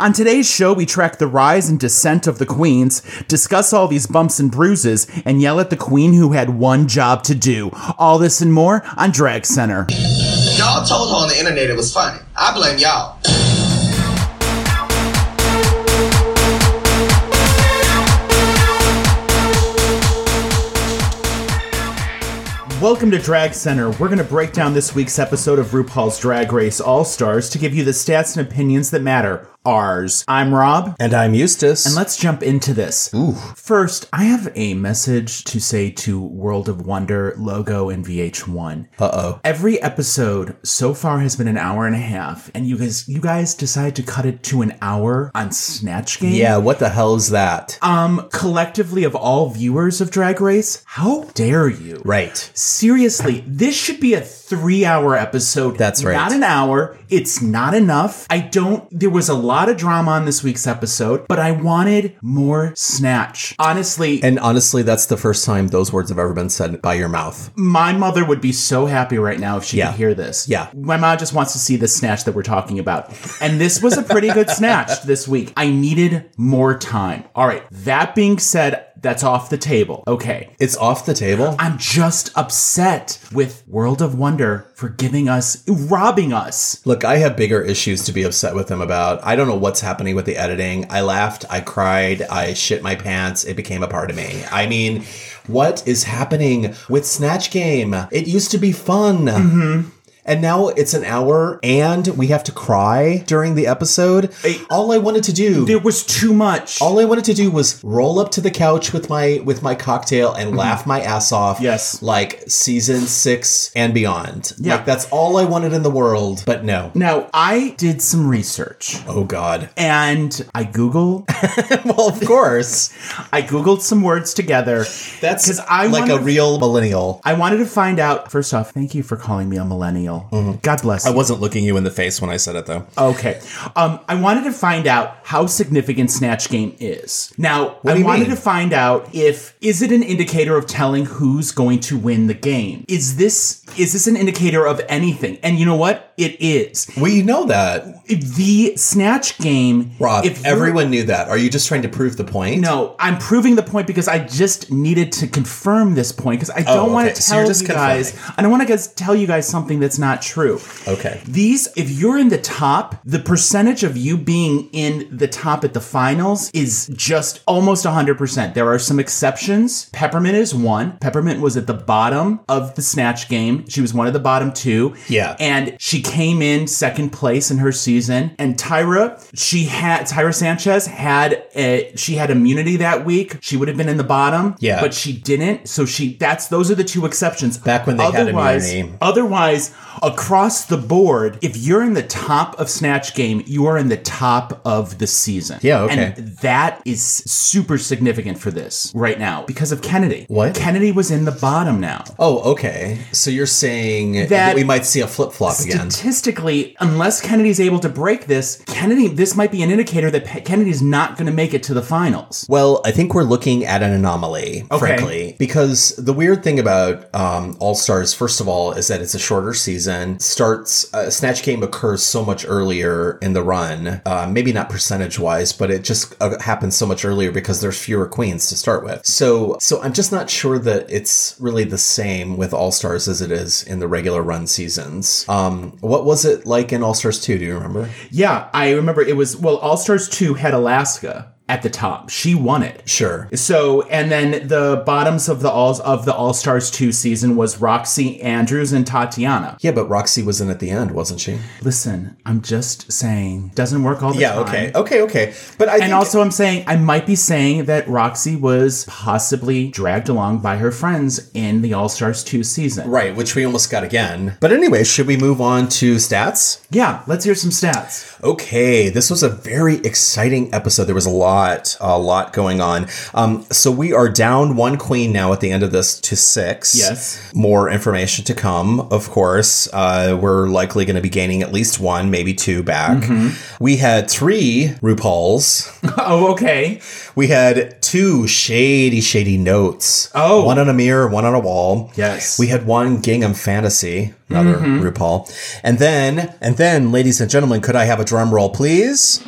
On today's show, we track the rise and descent of the queens, discuss all these bumps and bruises, and yell at the queen who had one job to do. All this and more on Drag Center. Y'all told her on the internet it was funny. I blame y'all. Welcome to Drag Center. We're going to break down this week's episode of RuPaul's Drag Race All Stars to give you the stats and opinions that matter. Ours. I'm Rob. And I'm Eustace. And let's jump into this. Ooh. First, I have a message to say to World of Wonder, Logo, and VH1. Uh oh. Every episode so far has been an hour and a half, and you guys you guys decide to cut it to an hour on Snatch Game. Yeah, what the hell is that? Um, collectively of all viewers of Drag Race, how dare you? right. Seriously, this should be a three hour episode. That's right. Not an hour. It's not enough. I don't, there was a lot of drama on this week's episode, but I wanted more Snatch. Honestly, And honestly, that's the first time those words have ever been said by your mouth. my mother would be so happy right now if she Yeah. could hear this. Yeah. My mom just wants to see the snatch that we're talking about. And this was a pretty good snatch this week. I needed more time. All right. That being said, that's off the table. Okay. It's off the table? I'm just upset with World of Wonder for giving us, robbing us. Look, I have bigger issues to be upset with them about. I don't know what's happening with the editing. I laughed, I cried, I shit my pants. It became a part of me. I mean, what is happening with Snatch Game? It used to be fun. Mm-hmm. And now it's an hour and we have to cry during the episode. All I wanted to do There was too much. all I wanted to do was roll up to the couch with my with my cocktail and laugh my ass off. Mm-hmm. Yes. like season six and beyond. Yeah. like that's all I wanted in the world. But no. now, I did some research Oh God. and I Googled, well, of course. I Googled some words together. That's I like wanted- a real millennial. I wanted to find out, first off, thank you for calling me a millennial. God bless you. I wasn't looking you in the face when I said it though. Okay. Um, I wanted to find out how significant Snatch Game is. Now, I do you wanted mean? to find out if is it an indicator of telling who's going to win the game? Is this is this an indicator of anything? And you know what? It is. We know that, The Snatch Game. Rob. if everyone knew that. Are you just trying to prove the point? No, I'm proving the point because I just needed to confirm this point because I don't want Oh, okay. to So tell just you guys. confirming. I don't want to guys tell you guys something that's not true. Okay. These, if you're in the top, the percentage of you being in the top at the finals is just almost 100%. There are some exceptions. Peppermint is one. Peppermint was at the bottom of the snatch game. She was one of the bottom two. Yeah. And she came in second place in her season. And Tyra, she had, Tyra Sanchez had, a, she had immunity that week. She would have been in the bottom. Yeah. But she didn't. So she, that's, those are the two exceptions. Back when they had Otherwise- immunity. Otherwise, across the board, if you're in the top of Snatch Game, you are in the top of the season. Yeah, okay. And that is super significant for this right now because of Kennedy. What? Kennedy was in the bottom now. Oh, okay. So you're saying that, That- we might see a flip flop again. Statistically, unless Kennedy's able to break this, Kennedy, this might be an indicator that Pe- Kennedy's not going to make it to the finals. Well, I think we're looking at an anomaly, frankly, because the weird thing about um, All Stars, first of all, is that it's a shorter season. Starts uh, Snatch Game occurs so much earlier in the run, uh, maybe not percentage wise, but it just uh, happens so much earlier because there's fewer queens to start with. So, so I'm just not sure that it's really the same with All Stars as it is in the regular run seasons. Um, what was it like in All Stars Two? Do you remember? Yeah, I remember it was, well, All Stars 2 had Alaska at the top. She won it. Sure. So, and then the bottoms of the alls of the All Stars two season was Roxy Andrews and Tatianna. Yeah, but Roxy was in at the end, wasn't she? Listen, I'm just saying, doesn't work all the Yeah. time. Yeah, okay. Okay. Okay. But I And think also, I'm saying I might be saying that Roxy was possibly dragged along by her friends in the All Stars two season. Right, which we almost got again. But anyway, should we move on to stats? Yeah, let's hear some stats. Okay, this was a very exciting episode. There was a lot, a lot going on. Um, so we are down one queen now at the end of this to six. Yes. More information to come, of course. Uh, we're likely going to be gaining at least one, maybe two back. We had three RuPauls. oh, okay. We had two shady, shady notes. Oh. One on a mirror, one on a wall. Yes. We had one gingham fantasy, another RuPaul. And then, and then, ladies and gentlemen, could I have a drum roll, please?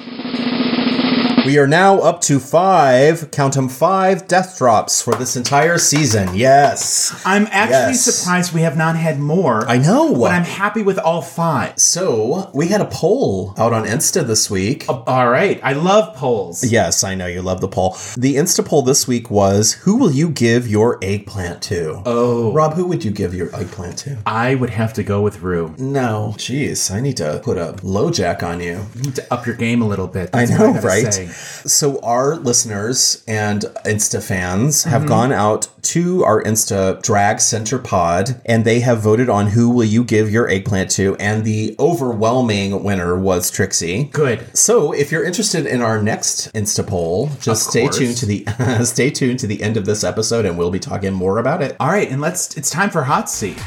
We are now up to five, count 'em five death drops for this entire season. Yes. I'm actually Yes. surprised we have not had more. I know. But I'm happy with all five. So, we had a poll out on Insta this week. Uh, all right. I love polls. Yes, I know you love the poll. The Insta poll this week was Who will you give your eggplant to? Oh. Rob, who would you give your eggplant to? I would have to go with Ru. No. Jeez, I need to put a low jack on you. You need to up your game a little bit. I That's what know, gotta right? say. So our listeners and Insta fans have Mm-hmm. gone out to our Insta Drag Center Pod, and they have voted on who will you give your eggplant to, and the overwhelming winner was Trixie. Good. So, if you're interested in our next Insta poll, just stay tuned to the stay tuned to the end of this episode, and we'll be talking more about it. All right, and let's. It's time for hot seat.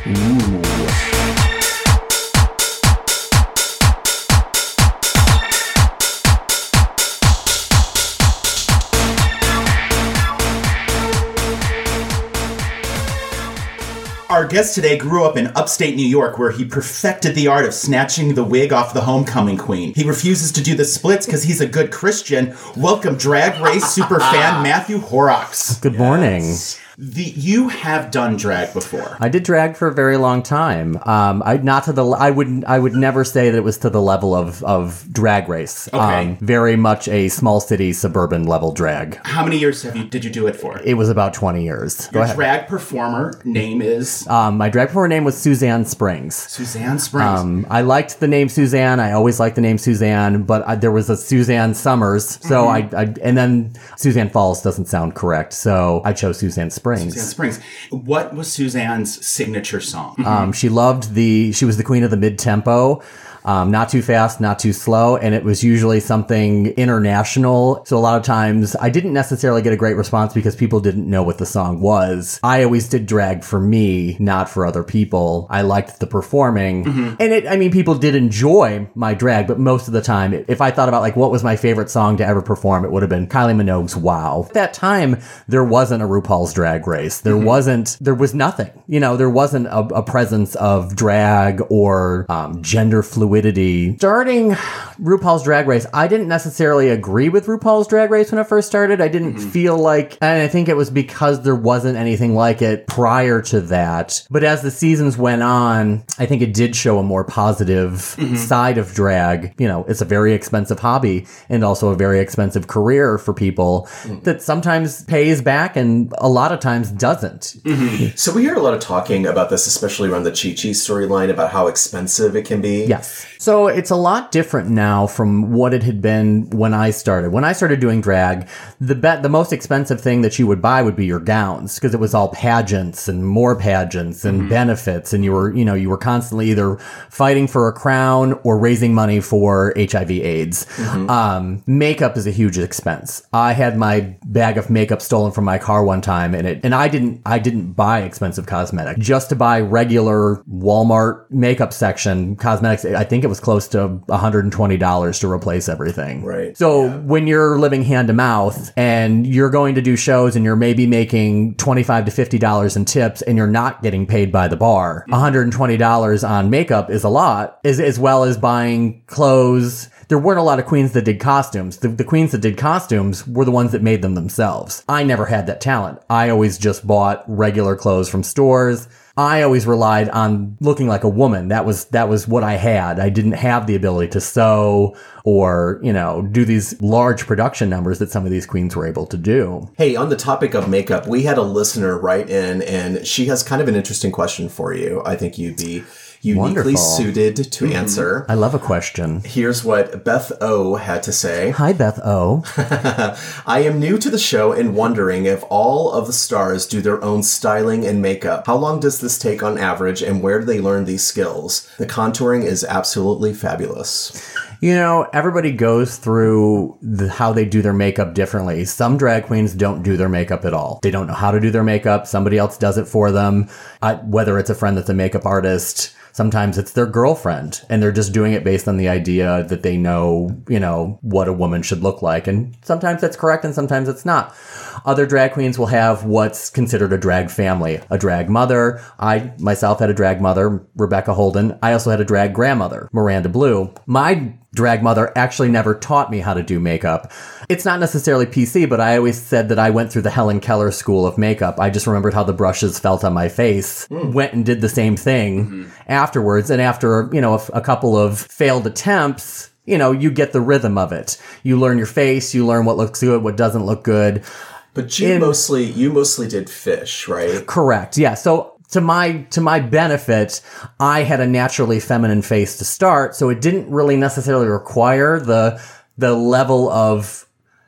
Our guest today grew up in upstate New York where he perfected the art of snatching the wig off the homecoming queen. He refuses to do the splits because he's a good Christian. Welcome, Drag Race superfan Matthew Horrocks. Good morning. The, you have done drag before. I did drag for a very long time. Um, I not to the. I would. I would never say that it was to the level of of drag race. Okay. Um, very much a small city suburban level drag. How many years have you did you do it for? It was about twenty years. Your drag performer name is Um, my drag performer name was Suzanne Springs. Suzanne Springs. Um, I liked the name Suzanne. I always liked the name Suzanne, but I, there was a Suzanne Somers. So I, I, and then Suzanne Falls doesn't sound correct. So I chose Suzanne Springs. Suzanne Springs. What was Suzanne's signature song? Um, she loved the. She was the queen of the mid tempo. Um, not too fast, not too slow, and it was usually something international. So a lot of times I didn't necessarily get a great response because people didn't know what the song was. I always did drag for me, not for other people. I liked the performing, and it. I mean, people did enjoy my drag, but most of the time, if I thought about like what was my favorite song to ever perform, it would have been Kylie Minogue's "Wow." At that time, there wasn't a RuPaul's Drag Race. There wasn't. There was nothing. You know, there wasn't a, a presence of drag or um, gender fluidity. Starting RuPaul's Drag Race, I didn't necessarily agree with RuPaul's Drag Race when it first started. I didn't mm-hmm. feel like, and I think it was because there wasn't anything like it prior to that. But as the seasons went on, I think it did show a more positive mm-hmm. side of drag. You know, it's a very expensive hobby and also a very expensive career for people mm-hmm. that sometimes pays back and a lot of times doesn't. So we heard a lot of talking about this, especially around the Chi Chi storyline about how expensive it can be. Yes. So it's a lot different now from what it had been when I started. When I started doing drag, the bet the most expensive thing that you would buy would be your gowns because it was all pageants and more pageants and benefits and you were, you know, you were constantly either fighting for a crown or raising money for HIV AIDS. Um, makeup is a huge expense. I had my bag of makeup stolen from my car one time and it and I didn't I didn't buy expensive cosmetics. Just to buy regular Walmart makeup section cosmetics, I think it was close to $120 to replace everything. Right. So when you're living hand to mouth and you're going to do shows and you're maybe making 25 to $50 in tips and you're not getting paid by the bar, $120 on makeup is a lot, as, as well as buying clothes. There weren't a lot of queens that did costumes. The, the queens that did costumes were the ones that made them themselves. I never had that talent. I always just bought regular clothes from stores. I always relied on looking like a woman. That was that was what I had. I didn't have the ability to sew or, you know, do these large production numbers that some of these queens were able to do. Hey, on the topic of makeup, we had a listener write in, and she has kind of an interesting question for you. I think you'd be uniquely Wonderful. Mm-hmm. suited to answer. I love a question. Here's what Beth O had to say. Hi Beth O. I am new to the show and wondering if all of the stars do their own styling and makeup. How long does this take on average, and where do they learn these skills? The contouring is absolutely fabulous. You know, everybody goes through the, how they do their makeup differently. Some drag queens don't do their makeup at all. They don't know how to do their makeup. Somebody else does it for them. Uh, whether it's a friend that's a makeup artist, sometimes it's their girlfriend, and they're just doing it based on the idea that they know, you know, what a woman should look like. And sometimes that's correct, and sometimes it's not. Other drag queens will have what's considered a drag family, a drag mother. I myself had a drag mother, Rebecca Holden. I also had a drag grandmother, Miranda Blue. My drag mother actually never taught me how to do makeup. It's not necessarily PC, but I always said that I went through the Helen Keller school of makeup. I just remembered how the brushes felt on my face, hmm. went and did the same thing mm-hmm. afterwards. And after, you know, a, a couple of failed attempts, you know, you get the rhythm of it. You learn your face, you learn what looks good, what doesn't look good. But you In- mostly you mostly did fish, right? Correct. Yeah. So to my to my benefit, I had a naturally feminine face to start, so it didn't really necessarily require the the level of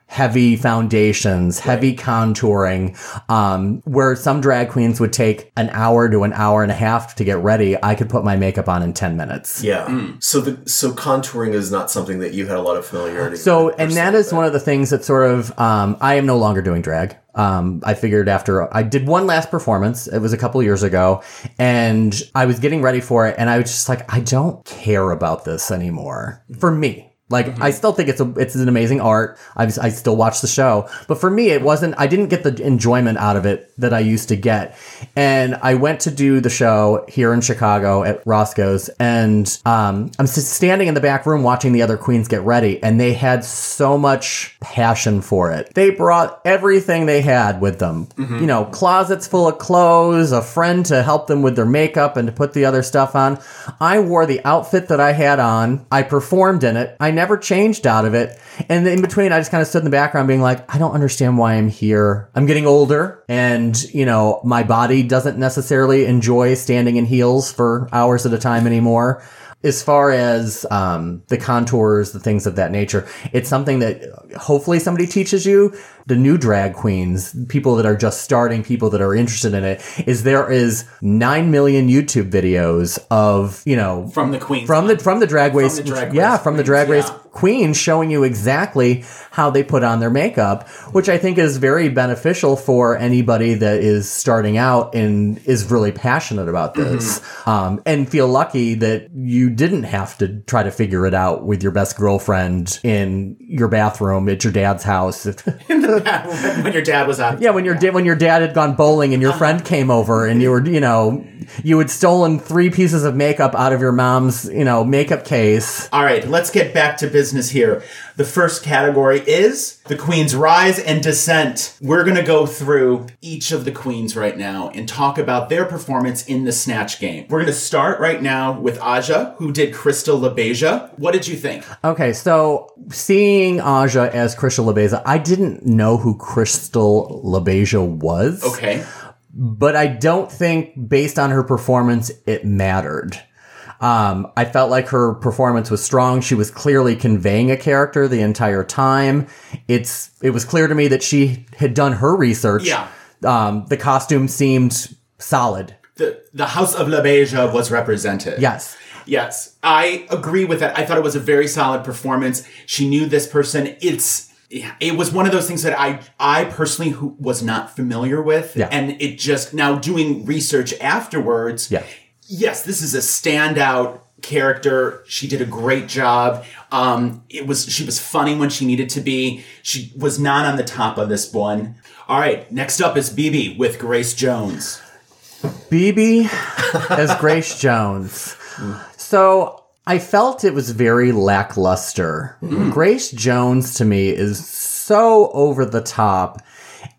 heavy foundations, heavy contouring, um, where some drag queens would take an hour to an hour and a half to get ready. I could put my makeup on in 10 minutes. Yeah. So the so contouring is not something that you had a lot of familiarity So, with. and that is one of the things that sort of, um, I am no longer doing drag. Um, I figured after I did one last performance, it was a couple years ago, and I was getting ready for it, and I was just like, I don't care about this anymore. For me. Like I still think it's a it's an amazing art. I I still watch the show, but for me it wasn't. I didn't get the enjoyment out of it that I used to get. And I went to do the show here in Chicago at Roscoe's, and um, I'm standing in the back room watching the other queens get ready, and they had so much passion for it. They brought everything they had with them. You know, closets full of clothes, a friend to help them with their makeup and to put the other stuff on. I wore the outfit that I had on. I performed in it. I never changed out of it. And in between, I just kind of stood in the background being like, I don't understand why I'm here. I'm getting older and, you know, my body doesn't necessarily enjoy standing in heels for hours at a time anymore. As far as um, the contours, the things of that nature, it's something that hopefully somebody teaches you. The new drag queens, people that are just starting, people that are interested in it, is there is nine million YouTube videos of you know From the queens. from the from the drag race, the Drag yeah, Race from the drag race yeah. Queens showing you exactly how they put on their makeup, which I think is very beneficial for anybody that is starting out and is really passionate about this, Mm-hmm. um, and feel lucky that you didn't have to try to figure it out with your best girlfriend in your bathroom at your dad's house. bathroom, when your dad was out. Yeah, when your da- when your dad had gone bowling and your friend came over and you were, you know, you had stolen three pieces of makeup out of your mom's, you know, makeup case. All right, let's get back to business here. The first category is the Queen's Rise and Descent. We're going to go through each of the queens right now and talk about their performance in the Snatch game. We're going to start right now with Aja, who did Crystal LaBeija. What did you think? Okay, so seeing Aja as Crystal LaBeija, I didn't know who Crystal LaBeija was. Okay. but I don't think based on her performance it mattered. Um, I felt like her performance was strong. She was clearly conveying a character the entire time. It's it was clear to me that she had done her research. Yeah. Um, the costume seemed solid. The, the House of LaBeija was represented. Yes. Yes, I agree with that. I thought it was a very solid performance. She knew this person. It's it was one of those things that I I personally who was not familiar with, Yeah. and it just now doing research afterwards. Yeah. Yes, this is a standout character. She did a great job. Um, it was she was funny when she needed to be. She was not on the top of this one. All right, next up is BeBe with Grace Jones. BeBe as Grace Jones. So I felt it was very lackluster. Grace Jones to me is so over the top.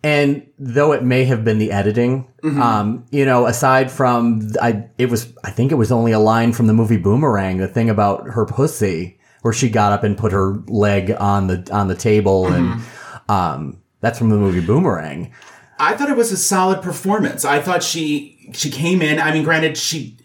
And though it may have been the editing, um, you know, aside from I, it was I think it was only a line from the movie Boomerang, the thing about her pussy, where she got up and put her leg on the on the table, and um, that's from the movie Boomerang. I thought it was a solid performance. I thought she she came in. I mean, granted, she.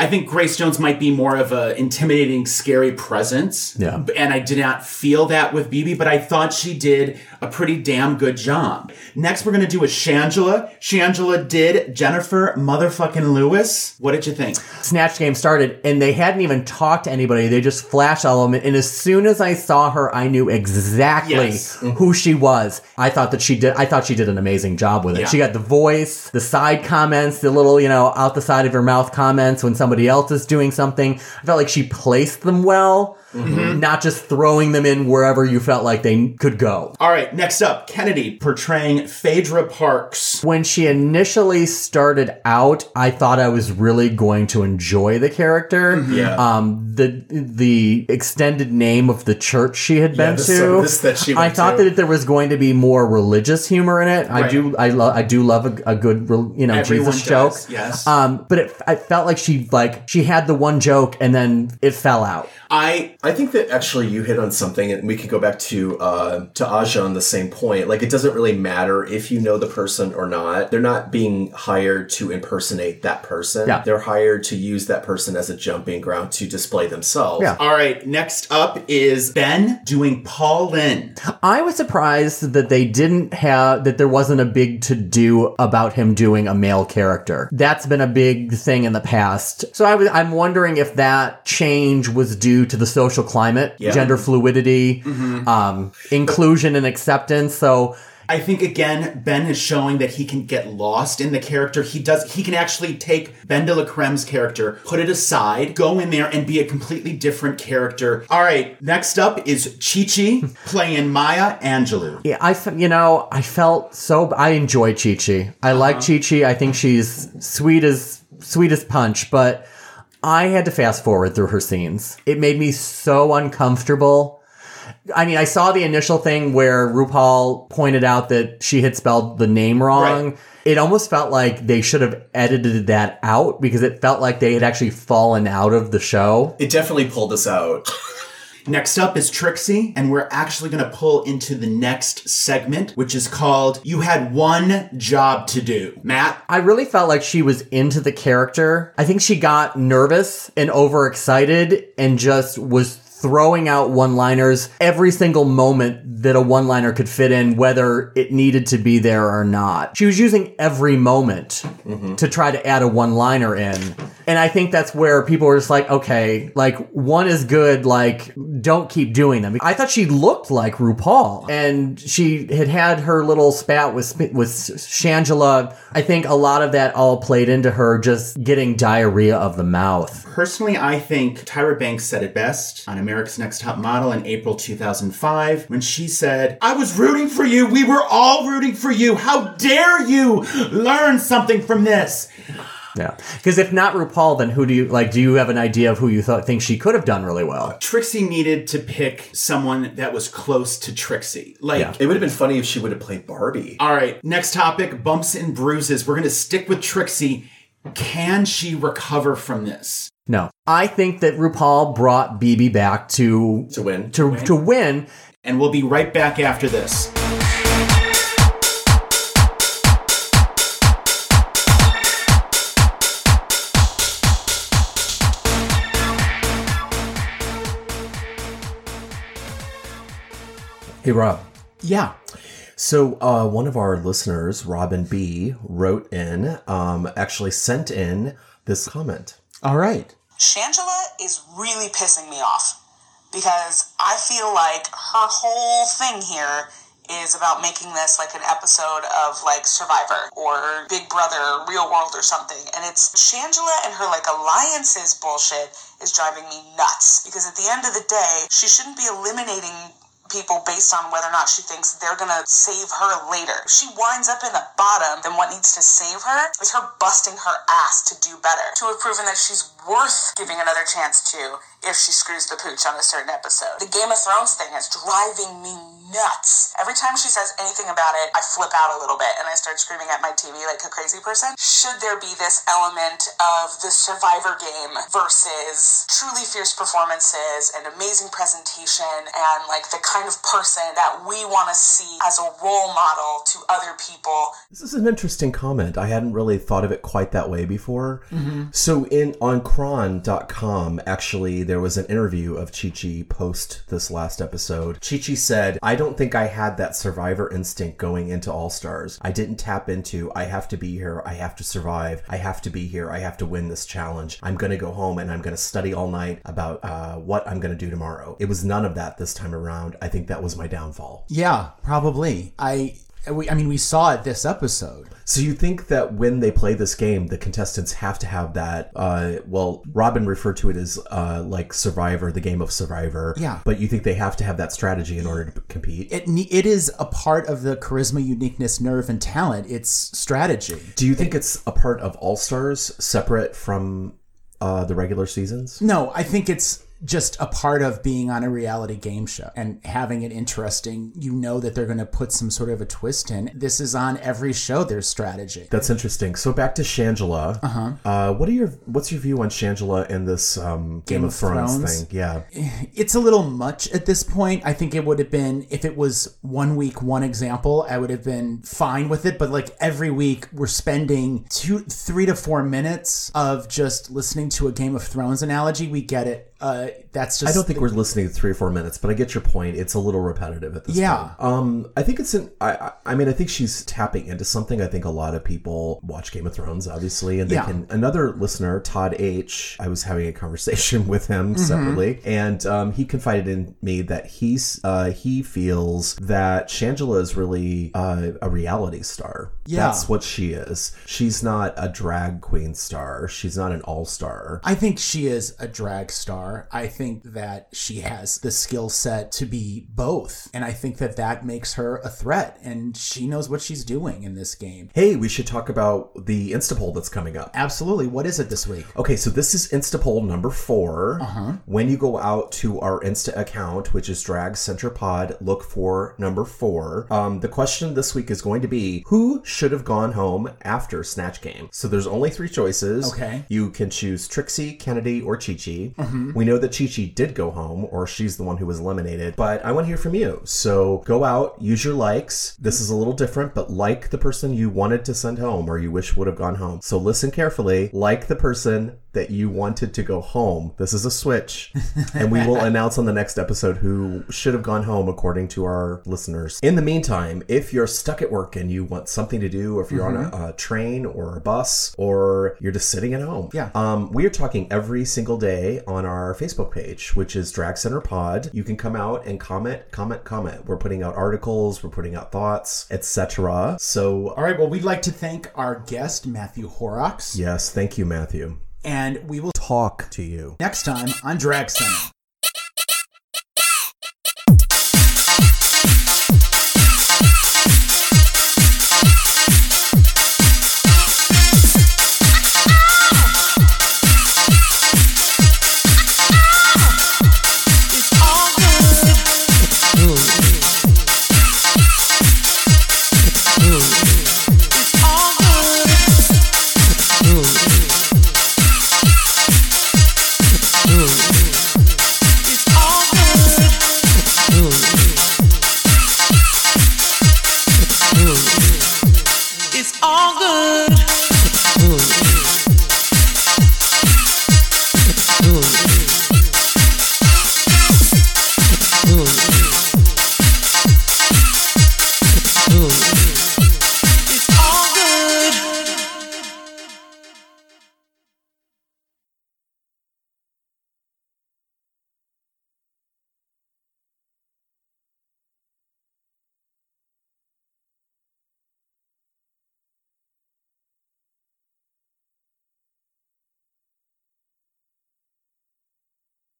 I think Grace Jones might be more of a intimidating, scary presence. Yeah. And I did not feel that with BeBe, but I thought she did a pretty damn good job. Next, we're gonna do a Shangela. Shangela did Jennifer motherfucking Lewis. What did you think? Snatch Game started, and they hadn't even talked to anybody. They just flash element, and as soon as I saw her, I knew exactly Yes. Mm-hmm. who she was. I thought that she did. I thought she did an amazing job with it. Yeah. She got the voice, the side comments, the little you know out the side of her mouth comments when somebody somebody else is doing something. I felt like she placed them well, mm-hmm. not just throwing them in wherever you felt like they could go. All right, next up, Kennedy portraying Phaedra Parks. When she initially started out, I thought I was really going to enjoy the character. Yeah. Um, the the extended name of the church she had been to. that she I thought to. that there was going to be more religious humor in it. I do. I love. I do love a, a good, you know, Everyone Jesus joke. yes. Um, but it, I felt like she like she had the one joke and then it fell out. I I think that actually you hit on something, and we could go back to uh, to Aja on the same point. Like, it doesn't really matter if you know the person or not. They're not being hired to impersonate that person. Yeah. They're hired to use that person as a jumping ground to display themselves. Yeah. all right, next up is Ben doing Paul Lynde. I was surprised that they didn't have that there wasn't a big to do about him doing a male character. That's been a big thing in the past. So I was I'm wondering if that change was due to the social climate, Yeah. gender fluidity, um, inclusion and acceptance. So I think again, Ben is showing that he can get lost in the character. He does. He can actually take Ben de la Creme's character, put it aside, go in there, and be a completely different character. All right, next up is Chi Chi playing Maya Angelou. Yeah, I, you know, I felt so. I enjoy Chi Chi. I like uh-huh. Chi Chi. I think she's sweet as sweet as punch, but I had to fast forward through her scenes. It made me so uncomfortable. I mean, I saw the initial thing where RuPaul pointed out that she had spelled the name wrong. Right. It almost felt like they should have edited that out because it felt like they had actually fallen out of the show. It definitely pulled us out. Next up is Trixie, and we're actually going to pull into the next segment, which is called "You Had One Job to Do." Matt, I really felt like she was into the character. I think she got nervous and overexcited and just was throwing out one liners every single moment that a one liner could fit in, whether it needed to be there or not. She was using every moment mm-hmm. to try to add a one liner in. And I think that's where people were just like, okay, like one is good, like don't keep doing them. I thought she looked like RuPaul and she had had her little spat with, with Shangela. I think a lot of that all played into her just getting diarrhea of the mouth. Personally, I think Tyra Banks said it best on America's Next Top Model in April 2005 when she said, I was rooting for you. We were all rooting for you. How dare you learn something from this? Yeah. Because if not RuPaul, then who do you like? Do you have an idea of who you thought think she could have done really well? Trixie needed to pick someone that was close to Trixie. Like, Yeah. It would have been funny if she would have played Barbie. all right, next topic bumps and bruises. We're going to stick with Trixie. Can she recover from this? No. I think that RuPaul brought BeBe back to To win. to to win. And we'll be right back after this. Hey, Rob. Yeah. So, uh, one of our listeners, Robin B, wrote in, um, actually sent in this comment. All right. Shangela is really pissing me off because I feel like her whole thing here is about making this like an episode of like Survivor or Big Brother, Real World or something. And it's Shangela and her like alliances bullshit is driving me nuts because at the end of the day, she shouldn't be eliminating people based on whether or not she thinks they're gonna save her later. If she winds up in the bottom, then what needs to save her is her busting her ass to do better. To have proven that she's worth giving another chance to if she screws the pooch on a certain episode. The Game of Thrones thing is driving me nuts. Every time she says anything about it, I flip out a little bit and I start screaming at my TV like a crazy person. Should there be this element of the survivor game versus truly fierce performances and amazing presentation and like the kind of person that we want to see as a role model to other people This is an interesting comment. I hadn't really thought of it quite that way before. Mm-hmm. So in on Chron.com, actually, there was an interview of Chi Chi post this last episode. Chi Chi said, I don't think I had that survivor instinct going into All Stars. I didn't tap into, I have to be here, I have to survive, I have to be here, I have to win this challenge. I'm going to go home and I'm going to study all night about uh, what I'm going to do tomorrow. It was none of that this time around. I think that was my downfall. Yeah, probably. I we, I mean, we saw it this episode. So you think that when they play this game, the contestants have to have that? Uh, well, Robin referred to it as uh, like Survivor, the game of Survivor. Yeah. But you think they have to have that strategy in order to compete? It it is a part of the charisma, uniqueness, nerve, and talent. It's strategy. Do you think it's a part of All Stars, separate from uh, the regular seasons? No, I think it's just a part of being on a reality game show and having it interesting. You know that they're going to put some sort of a twist in. This is on every show. There's strategy. That's interesting. So back to Shangela. Uh-huh. what are your What's your view on Shangela and this um, Game, of, of Thrones, Thrones? thing? Yeah. It's a little much at this point. I think it would have been if it was one week, one example. I would have been fine with it. But like every week, we're spending two, three to four minutes of just listening to a Game of Thrones analogy. We get it. Uh, that's just. I don't think we're listening to three or four minutes, but I get your point. It's a little repetitive at this Yeah. point. Um, I think it's an. I, I I mean, I think she's tapping into something. I think a lot of people watch Game of Thrones, obviously, and they Yeah. can. Another listener, Todd H. I was having a conversation with him Mm-hmm. separately, and um, he confided in me that he's uh, he feels that Shangela is really uh, a reality star. Yeah. that's what she is. She's not a drag queen star. She's not an all star. I think she is a drag star. I think that she has the skill set to be both. And I think that that makes her a threat. And she knows what she's doing in this game. Hey, we should talk about the Instapoll that's coming up. Absolutely. What is it this week? Okay, so this is Instapoll number 4 Uh-huh. When you go out to our Insta account, which is Drag Center Pod, look for number four. Um, the question this week is going to be who should have gone home after Snatch Game? So there's only three choices. Okay. You can choose Trixie, Kennedy, or Chi Chi. We know that Chi Chi did go home, or she's the one who was eliminated, but I want to hear from you. So go out, use your likes. This is a little different, but like the person you wanted to send home or you wish would have gone home. So listen carefully. Like the person that you wanted to go home. This is a switch. and we will announce on the next episode who should have gone home according to our listeners. In the meantime, if you're stuck at work and you want something to do, or if you're on a, a train or a bus, or you're just sitting at home, Yeah. um, we are talking every single day on our Facebook page, which is Drag Center Pod. You can come out and comment, comment, comment. We're putting out articles, we're putting out thoughts, etc. So, All right. Well, we'd like to thank our guest, Matthew Horrocks. yes, thank you, Matthew. And we will Talk to you. next time on Drag Center.